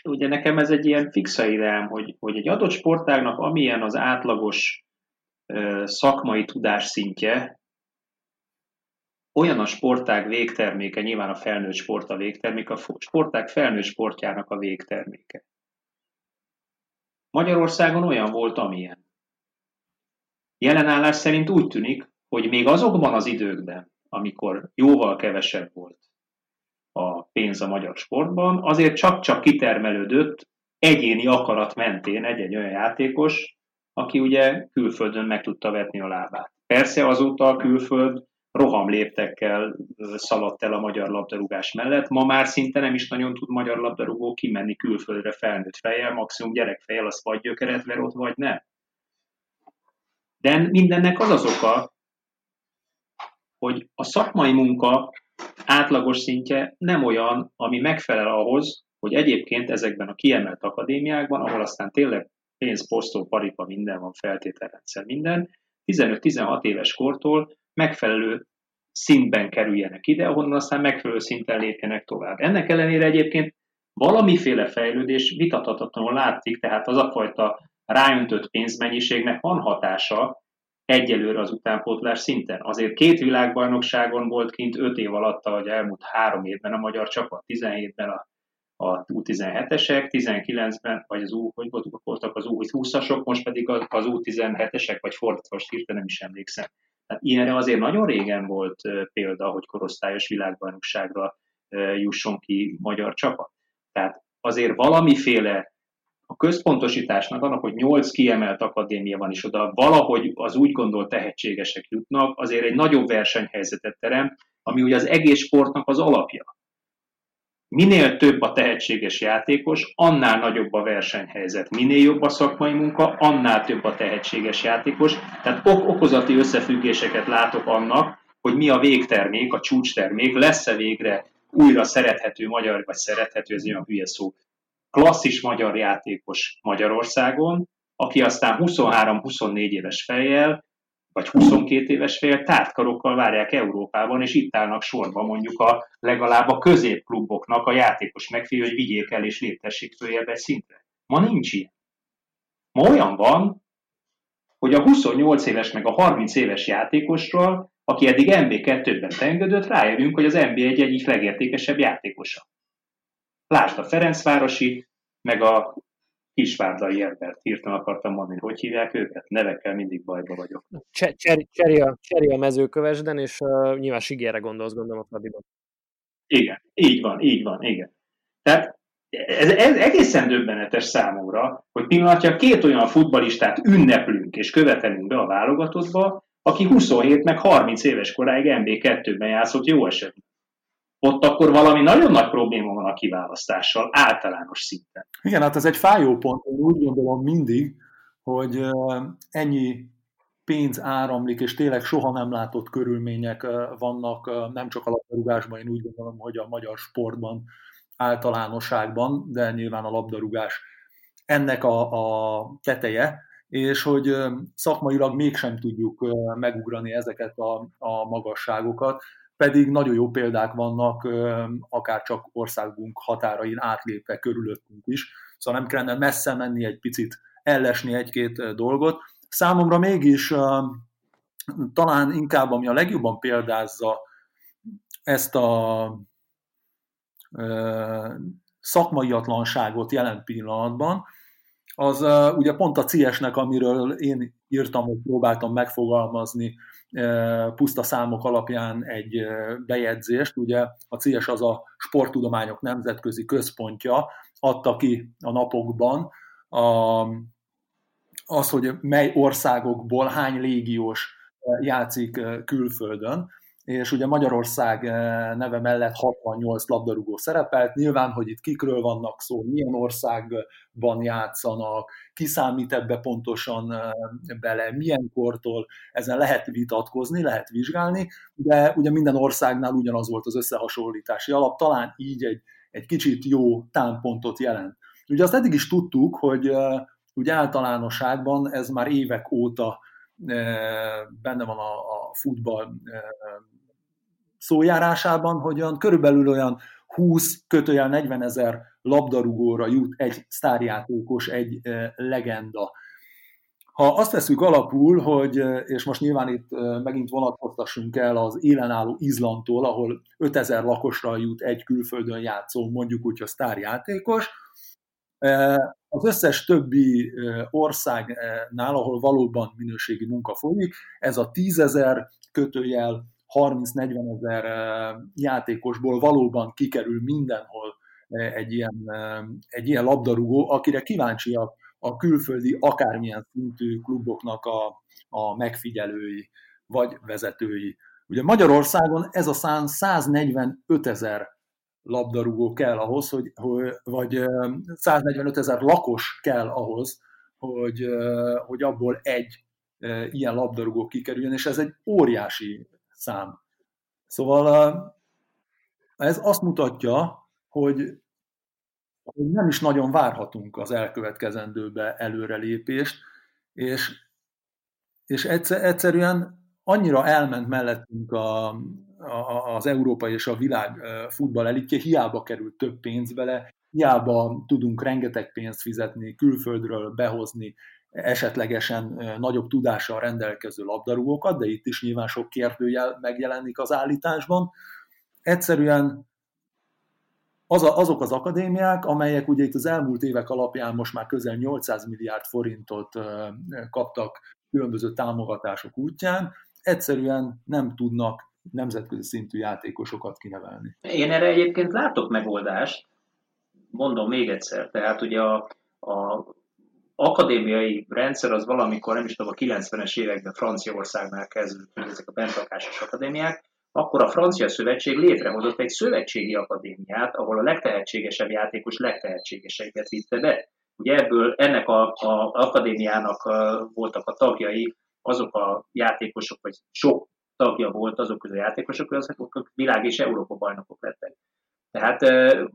ugye nekem ez egy ilyen fixa ideám, hogy, hogy egy adott sportágnak amilyen az átlagos szakmai tudás szintje, olyan a sportág végterméke, nyilván a felnőtt sport a végterméke, a sportág felnőtt sportjának a végterméke. Magyarországon olyan volt, amilyen. Jelenállás szerint úgy tűnik, hogy még azokban az időkben, amikor jóval kevesebb volt a pénz a magyar sportban, azért csak-csak kitermelődött egyéni akarat mentén egy-egy olyan játékos, aki ugye külföldön meg tudta vetni a lábát. Persze azóta a külföld roham léptekkel szaladt el a magyar labdarúgás mellett. Ma már szinte nem is nagyon tud magyar labdarúgó kimenni külföldre felnőtt fejjel, maximum gyerekfejjel, az vagy gyökeret ver ott, vagy nem. De mindennek az az oka, hogy a szakmai munka átlagos szintje nem olyan, ami megfelel ahhoz, hogy egyébként ezekben a kiemelt akadémiákban, ahol aztán tényleg pénz, posztó, paripa, minden van, feltételrendszer, minden, 15-16 éves kortól megfelelő szintben kerüljenek ide, ahonnan aztán megfelelő szinten lépjenek tovább. Ennek ellenére egyébként valamiféle fejlődés vitathatatlanul látszik, tehát az a fajta ráöntött pénzmennyiségnek van hatása egyelőre az utánpótlás szinten. Azért két világbajnokságon volt kint öt év alatt, vagy elmúlt három évben a magyar csapat, 17-ben a, a U17-esek, 19-ben, vagy az U, hogy voltak az U20-asok, most pedig az, az U17-esek, vagy fordítva, most hirtelen nem is emlékszem. Tehát ilyenre azért nagyon régen volt példa, hogy korosztályos világbajnokságra jusson ki magyar csapat. Tehát azért valamiféle a központosításnak annak, hogy nyolc kiemelt akadémia van, és oda valahogy az úgy gondolt tehetségesek jutnak, azért egy nagyobb versenyhelyzetet terem, ami ugye az egész sportnak az alapja. Minél több a tehetséges játékos, annál nagyobb a versenyhelyzet. Minél jobb a szakmai munka, annál több a tehetséges játékos. Tehát ok- okozati összefüggéseket látok annak, hogy mi a végtermék, a csúcstermék, lesz-e végre újra szerethető magyar, vagy szerethető, ez olyan hülye szó, klasszis magyar játékos Magyarországon, aki aztán 23-24 éves fejjel, vagy 22 éves fejjel tártkarokkal várják Európában, és itt állnak sorba mondjuk a legalább a középkluboknak a játékos megfigyelő, hogy vigyék el és léptessék följebb egy szintre. Ma nincs ilyen. Ma olyan van, hogy a 28 éves meg a 30 éves játékosról, aki eddig MB2-ben tengődött, rájövünk, hogy az MB egy egyik legértékesebb játékosa. Lásd a Ferencvárosi, meg a Kisvárdai Erbert. Hirtelen akartam mondani, hogy hívják őket? Nevekkel mindig bajba vagyok. Cseri a, Cseri a mezőkövesden, és uh, nyilván Sigére gondolsz, gondolom a Fradiban. Igen, így van, így van, igen. Tehát ez, ez egészen döbbenetes számomra, hogy pillanatja két olyan futbalistát ünneplünk és követelünk be a válogatottba, aki 27 meg 30 éves koráig MB2-ben játszott jó esetben ott akkor valami nagyon nagy probléma van a kiválasztással, általános szinten. Igen, hát ez egy fájó pont, én úgy gondolom mindig, hogy ennyi pénz áramlik, és tényleg soha nem látott körülmények vannak, nem csak a labdarúgásban, én úgy gondolom, hogy a magyar sportban általánosságban, de nyilván a labdarúgás ennek a, a teteje, és hogy szakmailag mégsem tudjuk megugrani ezeket a, a magasságokat pedig nagyon jó példák vannak, akár csak országunk határain átlépve körülöttünk is, szóval nem kellene messze menni egy picit, ellesni egy-két dolgot. Számomra mégis talán inkább, ami a legjobban példázza ezt a szakmaiatlanságot jelen pillanatban, az ugye pont a CS-nek, amiről én írtam, hogy próbáltam megfogalmazni puszta számok alapján egy bejegyzést. Ugye a CS az a sporttudományok nemzetközi központja, adta ki a napokban a, az, hogy mely országokból hány légiós játszik külföldön, és ugye Magyarország neve mellett 68 labdarúgó szerepelt, nyilván, hogy itt kikről vannak szó, milyen országban játszanak, ki számít ebbe pontosan bele, milyen kortól, ezen lehet vitatkozni, lehet vizsgálni, de ugye minden országnál ugyanaz volt az összehasonlítási alap, talán így egy, egy kicsit jó támpontot jelent. Ugye azt eddig is tudtuk, hogy ugye általánosságban ez már évek óta benne van a, a futball szójárásában, hogy olyan, körülbelül olyan 20 kötőjel 40 ezer labdarúgóra jut egy sztárjátékos, egy legenda. Ha azt veszük alapul, hogy, és most nyilván itt megint vonatkoztassunk el az élenálló Izlandtól, ahol 5000 lakosra jut egy külföldön játszó, mondjuk úgy, a sztárjátékos, az összes többi országnál, ahol valóban minőségi munka folyik, ez a tízezer kötőjel 30-40 ezer játékosból valóban kikerül mindenhol egy ilyen, egy ilyen labdarúgó, akire kíváncsiak a külföldi akármilyen szintű kluboknak a, a megfigyelői vagy vezetői. Ugye Magyarországon ez a szám 145 ezer labdarúgó kell ahhoz, hogy, vagy 145 ezer lakos kell ahhoz, hogy, hogy abból egy ilyen labdarúgó kikerüljön, és ez egy óriási szám. Szóval ez azt mutatja, hogy, nem is nagyon várhatunk az elkövetkezendőbe előrelépést, és, és egyszerűen annyira elment mellettünk a, a, az Európa és a világ futball elitje, hiába került több pénz bele, hiába tudunk rengeteg pénzt fizetni, külföldről behozni esetlegesen nagyobb tudással rendelkező labdarúgókat, de itt is nyilván sok kérdőjel megjelenik az állításban. Egyszerűen az a, azok az akadémiák, amelyek ugye itt az elmúlt évek alapján most már közel 800 milliárd forintot kaptak különböző támogatások útján, egyszerűen nem tudnak nemzetközi szintű játékosokat kinevelni. Én erre egyébként látok megoldást, mondom még egyszer, tehát ugye a, a akadémiai rendszer az valamikor, nem is tudom, a 90-es években Franciaországnál kezdődött, ezek a bentlakásos akadémiák, akkor a Francia Szövetség létrehozott egy szövetségi akadémiát, ahol a legtehetségesebb játékos legtehetségeseket vitte be. Ugye ebből ennek a, a akadémiának a, voltak a tagjai, azok a játékosok, vagy sok tagja volt azok közül a játékosok, azok világ és Európa bajnokok lettek. Tehát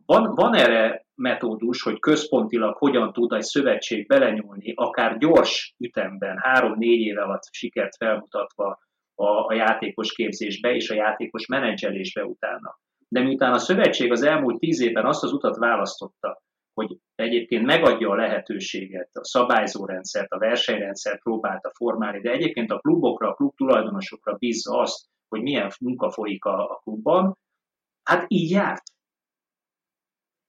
van, van erre metódus, hogy központilag hogyan tud egy szövetség belenyúlni, akár gyors ütemben, három-négy év alatt sikert felmutatva a, a játékos képzésbe és a játékos menedzselésbe utána. De miután a szövetség az elmúlt tíz évben azt az utat választotta, hogy egyébként megadja a lehetőséget, a szabályzórendszert, a versenyrendszert próbálta formálni, de egyébként a klubokra, a klub tulajdonosokra bízza azt, hogy milyen munka folyik a, a klubban, hát így járt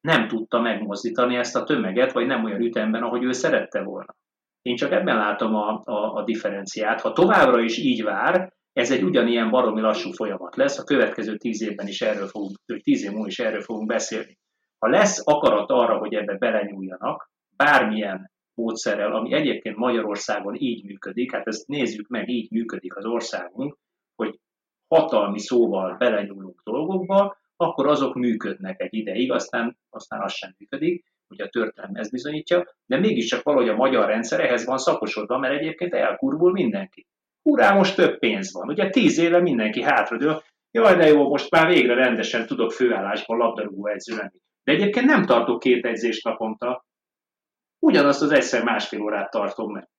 nem tudta megmozdítani ezt a tömeget, vagy nem olyan ütemben, ahogy ő szerette volna. Én csak ebben látom a, a, a differenciát. Ha továbbra is így vár, ez egy ugyanilyen baromi lassú folyamat lesz, a következő tíz évben is erről fogunk, tíz év múlva is erről fogunk beszélni. Ha lesz akarat arra, hogy ebbe belenyúljanak, bármilyen módszerrel, ami egyébként Magyarországon így működik, hát ezt nézzük meg, így működik az országunk, hogy hatalmi szóval belenyúlunk dolgokba, akkor azok működnek egy ideig, aztán, aztán az sem működik, ugye a történelem ez bizonyítja, de mégiscsak valahogy a magyar rendszer ehhez van szakosodva, mert egyébként elkurvul mindenki. Urá, most több pénz van. Ugye tíz éve mindenki hátradől, jaj, de jó, most már végre rendesen tudok főállásban labdarúgó edző lenni. De egyébként nem tartok két edzést naponta, ugyanazt az egyszer másfél órát tartom meg.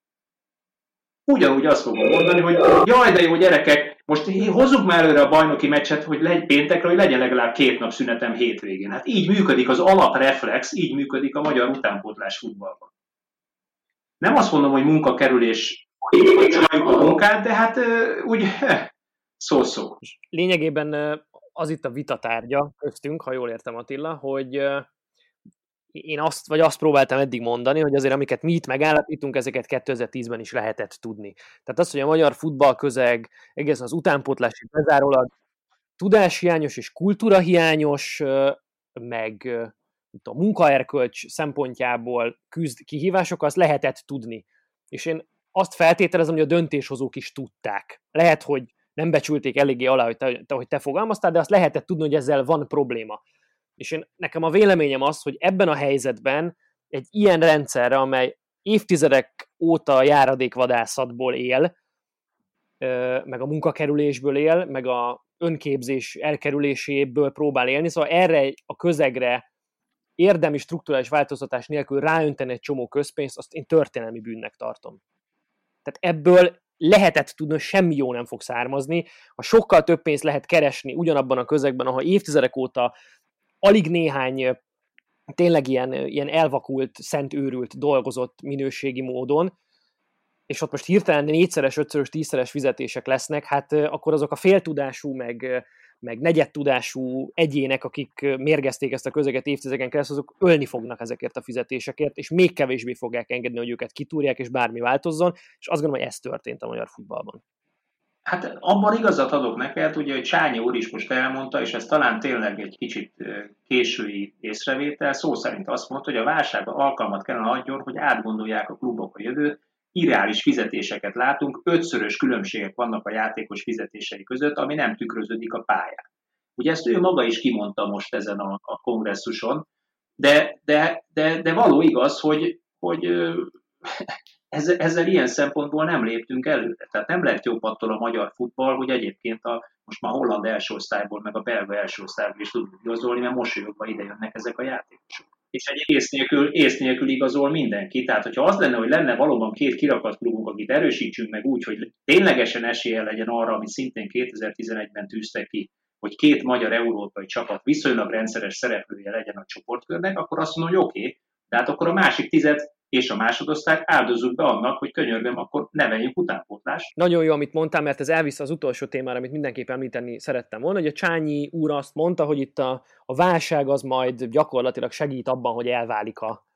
Ugyanúgy azt fogom mondani, hogy jaj, de jó gyerekek, most hozzuk már előre a bajnoki meccset, hogy legy, péntekre, hogy legyen legalább két nap szünetem hétvégén. Hát így működik az alapreflex, így működik a magyar utánpótlás futballban. Nem azt mondom, hogy munkakerülés csináljuk a munkát, de hát úgy szó-szó. Lényegében az itt a vitatárgya köztünk, ha jól értem Attila, hogy én azt, vagy azt próbáltam eddig mondani, hogy azért amiket mi itt megállapítunk, ezeket 2010-ben is lehetett tudni. Tehát az, hogy a magyar futballközeg egészen az utánpótlási bezárólag tudáshiányos és kultúrahiányos, meg a munkaerkölcs szempontjából küzd kihívásokkal, azt lehetett tudni. És én azt feltételezem, hogy a döntéshozók is tudták. Lehet, hogy nem becsülték eléggé alá, hogy te, hogy te fogalmaztál, de azt lehetett tudni, hogy ezzel van probléma. És én, nekem a véleményem az, hogy ebben a helyzetben egy ilyen rendszerre, amely évtizedek óta járadékvadászatból él, meg a munkakerülésből él, meg a önképzés elkerüléséből próbál élni, szóval erre a közegre érdemi strukturális változtatás nélkül ráönteni egy csomó közpénzt, azt én történelmi bűnnek tartom. Tehát ebből lehetett tudni, hogy semmi jó nem fog származni, ha sokkal több pénzt lehet keresni ugyanabban a közegben, ahol évtizedek óta alig néhány tényleg ilyen, ilyen elvakult, szent őrült dolgozott minőségi módon, és ott most hirtelen négyszeres, ötszörös, tízszeres fizetések lesznek, hát akkor azok a féltudású, meg, meg negyedtudású egyének, akik mérgezték ezt a közeget évtizedeken keresztül, azok ölni fognak ezekért a fizetésekért, és még kevésbé fogják engedni, hogy őket kitúrják, és bármi változzon, és azt gondolom, hogy ez történt a magyar futballban. Hát abban igazat adok neked, ugye, hogy Csányi úr is most elmondta, és ez talán tényleg egy kicsit késői észrevétel, szó szerint azt mondta, hogy a válságban alkalmat kellene adjon, hogy átgondolják a klubok a jövőt, irreális fizetéseket látunk, ötszörös különbségek vannak a játékos fizetései között, ami nem tükröződik a pályán. Ugye ezt ő maga is kimondta most ezen a, a kongresszuson, de, de, de, de való igaz, hogy, hogy ezzel, ilyen szempontból nem léptünk előre. Tehát nem lett jobb attól a magyar futball, hogy egyébként a, most már holland első osztályból, meg a belga első osztályból is tudjuk igazolni, mert mosolyogva ide jönnek ezek a játékosok. És egy ész nélkül, ész nélkül igazol mindenki. Tehát, hogyha az lenne, hogy lenne valóban két kirakat klubunk, akit erősítsünk meg úgy, hogy ténylegesen esélye legyen arra, amit szintén 2011-ben tűztek ki, hogy két magyar európai csapat viszonylag rendszeres szereplője legyen a csoportkörnek, akkor azt mondom, hogy oké, okay, de hát akkor a másik tized és a másodosztályt áldozzuk be annak, hogy könyörgöm, akkor neveljük utánpótlást. Nagyon jó, amit mondtál, mert ez elvisz az utolsó témára, amit mindenképp említeni szerettem volna, hogy a Csányi úr azt mondta, hogy itt a, a válság az majd gyakorlatilag segít abban, hogy elválik a,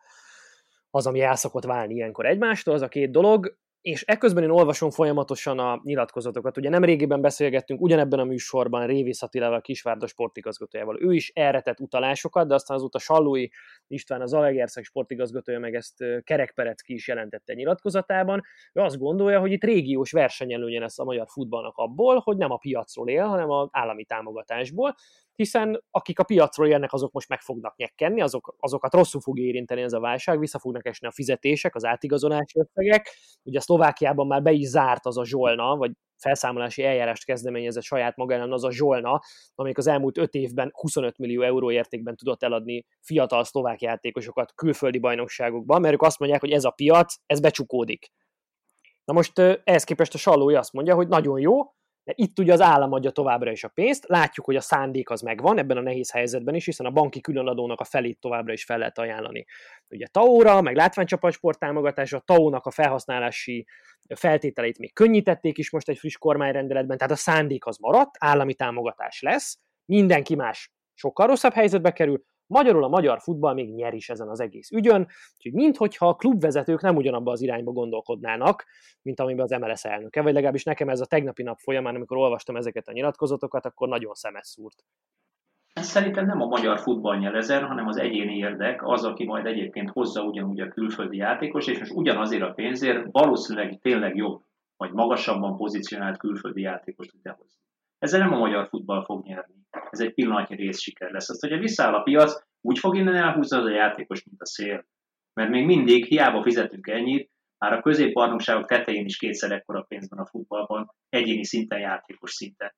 az, ami el szokott válni ilyenkor egymástól, az a két dolog és ekközben én olvasom folyamatosan a nyilatkozatokat. Ugye nem régiben beszélgettünk ugyanebben a műsorban Révész Attilával, a Kisvárda sportigazgatójával. Ő is erre tett utalásokat, de aztán azóta Sallói István, az Alegerszeg sportigazgatója, meg ezt Kerek ki is jelentette nyilatkozatában. Ő azt gondolja, hogy itt régiós versenyelőnye lesz a magyar futballnak abból, hogy nem a piacról él, hanem az állami támogatásból, hiszen akik a piacról élnek, azok most meg fognak nyekkenni, azok, azokat rosszul fog érinteni ez a válság, vissza fognak esni a fizetések, az átigazolási összegek. Ugye a Szlovákiában már be is zárt az a zsolna, vagy felszámolási eljárást kezdeményezett saját maga ellen az a zsolna, amelyik az elmúlt öt évben 25 millió euró értékben tudott eladni fiatal szlovák játékosokat külföldi bajnokságokban, mert ők azt mondják, hogy ez a piac, ez becsukódik. Na most ehhez képest a Sallói azt mondja, hogy nagyon jó, de itt ugye az állam adja továbbra is a pénzt, látjuk, hogy a szándék az megvan ebben a nehéz helyzetben is, hiszen a banki különadónak a felét továbbra is fel lehet ajánlani. Ugye TAO-ra, meg látványcsapatsport támogatása, a TAO-nak a felhasználási feltételeit még könnyítették is most egy friss kormányrendeletben, tehát a szándék az maradt, állami támogatás lesz, mindenki más sokkal rosszabb helyzetbe kerül, Magyarul a magyar futball még nyer is ezen az egész ügyön, úgyhogy minthogyha a klubvezetők nem ugyanabba az irányba gondolkodnának, mint amiben az MLS elnöke, vagy legalábbis nekem ez a tegnapi nap folyamán, amikor olvastam ezeket a nyilatkozatokat, akkor nagyon szemes szúrt. Szerintem nem a magyar futball nyer ezen, hanem az egyéni érdek, az, aki majd egyébként hozza ugyanúgy a külföldi játékos, és most ugyanazért a pénzért valószínűleg tényleg jobb, vagy magasabban pozícionált külföldi játékos tud hozni. Ezzel nem a magyar futball fog nyerni. Ez egy pillanatnyi rész siker lesz. Azt, hogyha visszaáll a piac, úgy fog innen elhúzni az a játékos, mint a szél. Mert még mindig hiába fizetünk ennyit, már a középbarnokságok tetején is kétszer ekkora pénz van a futballban, egyéni szinten, játékos szinten.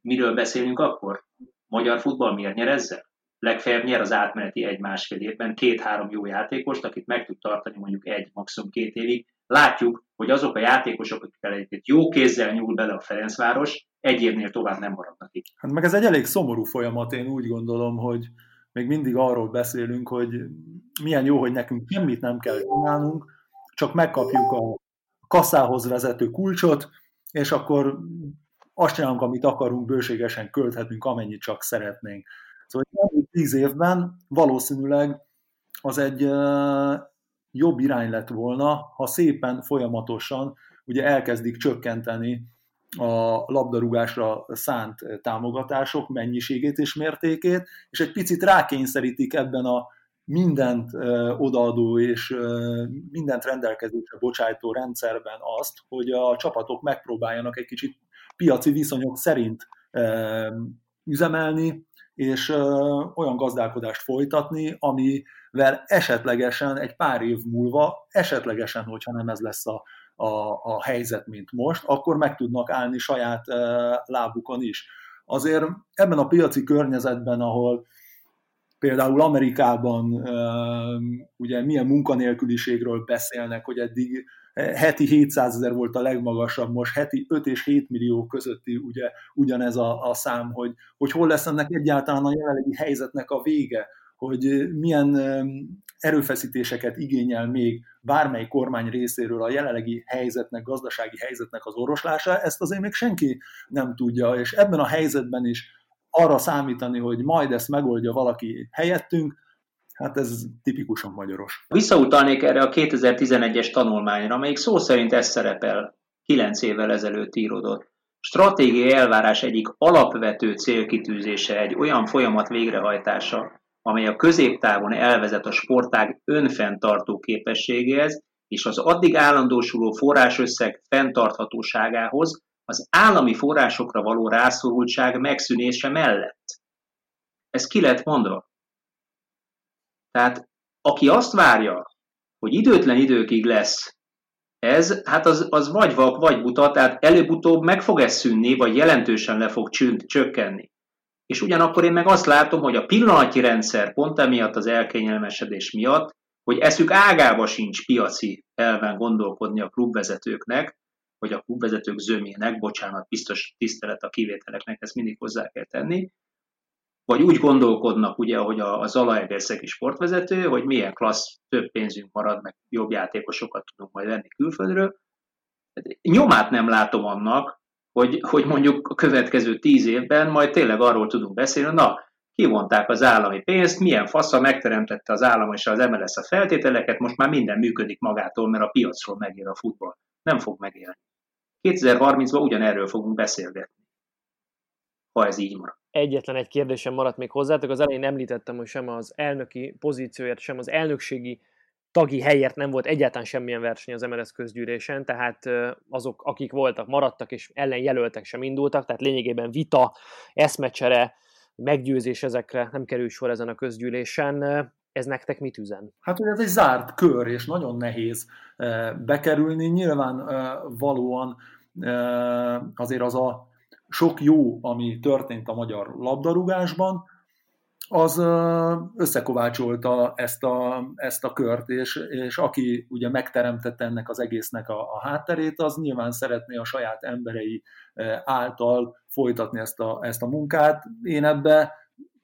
Miről beszélünk akkor? Magyar futball miért nyer ezzel? Legfeljebb nyer az átmeneti egy-másfél évben két-három jó játékost, akit meg tud tartani mondjuk egy, maximum két évig, látjuk, hogy azok a játékosok, akikkel egyébként jó kézzel nyúl bele a Ferencváros, egy évnél tovább nem maradnak itt. Hát meg ez egy elég szomorú folyamat, én úgy gondolom, hogy még mindig arról beszélünk, hogy milyen jó, hogy nekünk semmit nem kell csinálnunk, csak megkapjuk a kasszához vezető kulcsot, és akkor azt csinálunk, amit akarunk, bőségesen költhetünk, amennyit csak szeretnénk. Szóval tíz évben valószínűleg az egy jobb irány lett volna, ha szépen, folyamatosan ugye elkezdik csökkenteni a labdarúgásra szánt támogatások mennyiségét és mértékét, és egy picit rákényszerítik ebben a mindent odaadó és mindent rendelkezésre bocsájtó rendszerben azt, hogy a csapatok megpróbáljanak egy kicsit piaci viszonyok szerint üzemelni, és olyan gazdálkodást folytatni, amivel esetlegesen egy pár év múlva, esetlegesen, hogyha nem ez lesz a, a, a helyzet, mint most, akkor meg tudnak állni saját lábukon is. Azért ebben a piaci környezetben, ahol például Amerikában ugye milyen munkanélküliségről beszélnek, hogy eddig heti 700 ezer volt a legmagasabb, most heti 5 és 7 millió közötti ugye, ugyanez a, a szám, hogy, hogy hol lesz ennek egyáltalán a jelenlegi helyzetnek a vége, hogy milyen erőfeszítéseket igényel még bármely kormány részéről a jelenlegi helyzetnek, gazdasági helyzetnek az orvoslása, ezt azért még senki nem tudja, és ebben a helyzetben is arra számítani, hogy majd ezt megoldja valaki helyettünk, Hát ez tipikusan magyaros. Visszautalnék erre a 2011-es tanulmányra, amelyik szó szerint ez szerepel, 9 évvel ezelőtt írodott. Stratégiai elvárás egyik alapvető célkitűzése egy olyan folyamat végrehajtása, amely a középtávon elvezet a sportág önfenntartó képességéhez és az addig állandósuló forrásösszeg fenntarthatóságához, az állami forrásokra való rászorultság megszűnése mellett. Ez ki lett mondva. Tehát aki azt várja, hogy időtlen időkig lesz ez, hát az, az vagy vak, vagy buta, tehát előbb-utóbb meg fog ez szűnni, vagy jelentősen le fog csökkenni. És ugyanakkor én meg azt látom, hogy a pillanatnyi rendszer pont emiatt az elkényelmesedés miatt, hogy eszük ágába sincs piaci elven gondolkodni a klubvezetőknek, vagy a klubvezetők zömének, bocsánat, biztos tisztelet a kivételeknek, ezt mindig hozzá kell tenni, vagy úgy gondolkodnak, ugye, ahogy a, a Zalaegerszegi sportvezető, hogy milyen klassz, több pénzünk marad, meg jobb játékosokat tudunk majd venni külföldről. Nyomát nem látom annak, hogy, hogy mondjuk a következő tíz évben majd tényleg arról tudunk beszélni, na, kivonták az állami pénzt, milyen fassa megteremtette az állam és az MLS a feltételeket, most már minden működik magától, mert a piacról megér a futball. Nem fog megélni. 2030-ban ugyanerről fogunk beszélgetni, ha ez így marad egyetlen egy kérdésem maradt még hozzátok. Az elején említettem, hogy sem az elnöki pozícióért, sem az elnökségi tagi helyért nem volt egyáltalán semmilyen verseny az MLS közgyűlésen, tehát azok, akik voltak, maradtak és ellenjelöltek sem indultak, tehát lényegében vita, eszmecsere, meggyőzés ezekre nem kerül sor ezen a közgyűlésen. Ez nektek mit üzen? Hát, hogy ez egy zárt kör, és nagyon nehéz bekerülni. Nyilván valóan azért az a sok jó, ami történt a magyar labdarúgásban, az összekovácsolta ezt a, ezt a kört, és, és aki ugye megteremtette ennek az egésznek a, a hátterét, az nyilván szeretné a saját emberei által folytatni ezt a, ezt a munkát. Én ebbe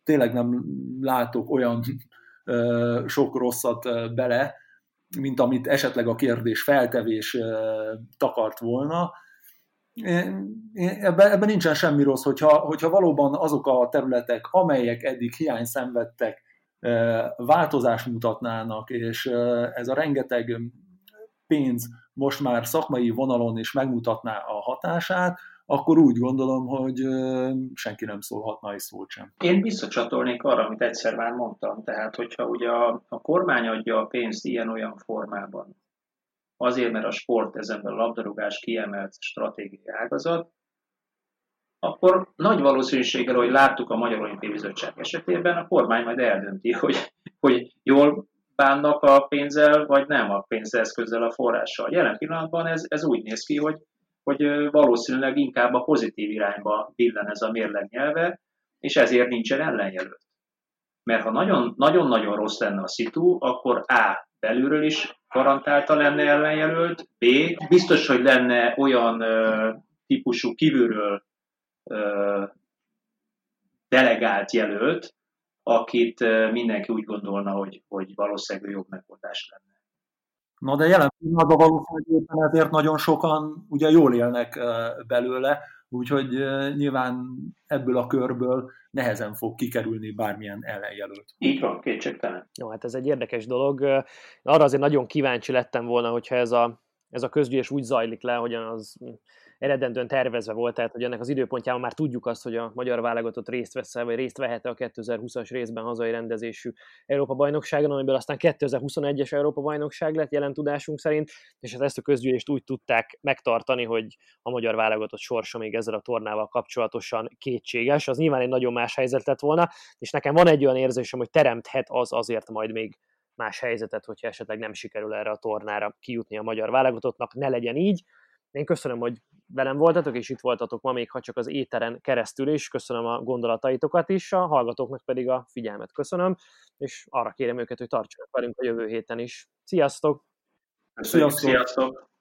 tényleg nem látok olyan sok rosszat bele, mint amit esetleg a kérdés feltevés takart volna, ebben, ebben nincsen semmi rossz, hogyha, hogyha valóban azok a területek, amelyek eddig hiány szenvedtek, változást mutatnának, és ez a rengeteg pénz most már szakmai vonalon is megmutatná a hatását, akkor úgy gondolom, hogy senki nem szólhatna egy szót sem. Én visszacsatolnék arra, amit egyszer már mondtam, tehát hogyha ugye a, a kormány adja a pénzt ilyen-olyan formában, azért, mert a sport ezenben a labdarúgás kiemelt stratégiai ágazat, akkor nagy valószínűséggel, hogy láttuk a Magyar Olimpiai Bizottság esetében, a kormány majd eldönti, hogy, hogy jól bánnak a pénzzel, vagy nem a pénzeszközzel, a forrással. Jelen pillanatban ez, ez úgy néz ki, hogy, hogy valószínűleg inkább a pozitív irányba billen ez a mérleg nyelve, és ezért nincsen ellenjelölt. Mert ha nagyon-nagyon rossz lenne a szitu, akkor A. belülről is garantálta lenne ellenjelölt, B. biztos, hogy lenne olyan ö, típusú kívülről ö, delegált jelölt, akit ö, mindenki úgy gondolna, hogy, hogy valószínűleg jobb megoldás lenne. Na de jelen pillanatban valószínűleg ezért nagyon sokan ugye jól élnek belőle, úgyhogy nyilván ebből a körből nehezen fog kikerülni bármilyen ellenjelölt. Így van, kétségtelen. Jó, hát ez egy érdekes dolog. Arra azért nagyon kíváncsi lettem volna, hogyha ez a, ez a közgyűlés úgy zajlik le, hogyan az eredendően tervezve volt, tehát hogy ennek az időpontjában már tudjuk azt, hogy a magyar válogatott részt vesz vagy részt vehet a 2020-as részben hazai rendezésű Európa-bajnokságon, amiből aztán 2021-es Európa-bajnokság lett jelen tudásunk szerint, és hát ezt a közgyűlést úgy tudták megtartani, hogy a magyar válogatott sorsa még ezzel a tornával kapcsolatosan kétséges. Az nyilván egy nagyon más helyzet lett volna, és nekem van egy olyan érzésem, hogy teremthet az azért majd még más helyzetet, hogyha esetleg nem sikerül erre a tornára kijutni a magyar válogatottnak, ne legyen így. Én köszönöm, hogy velem voltatok, és itt voltatok ma még, ha csak az éteren keresztül is. Köszönöm a gondolataitokat is, a hallgatóknak pedig a figyelmet köszönöm, és arra kérem őket, hogy tartsanak velünk a jövő héten is. Sziasztok! Sziasztok! Sziasztok.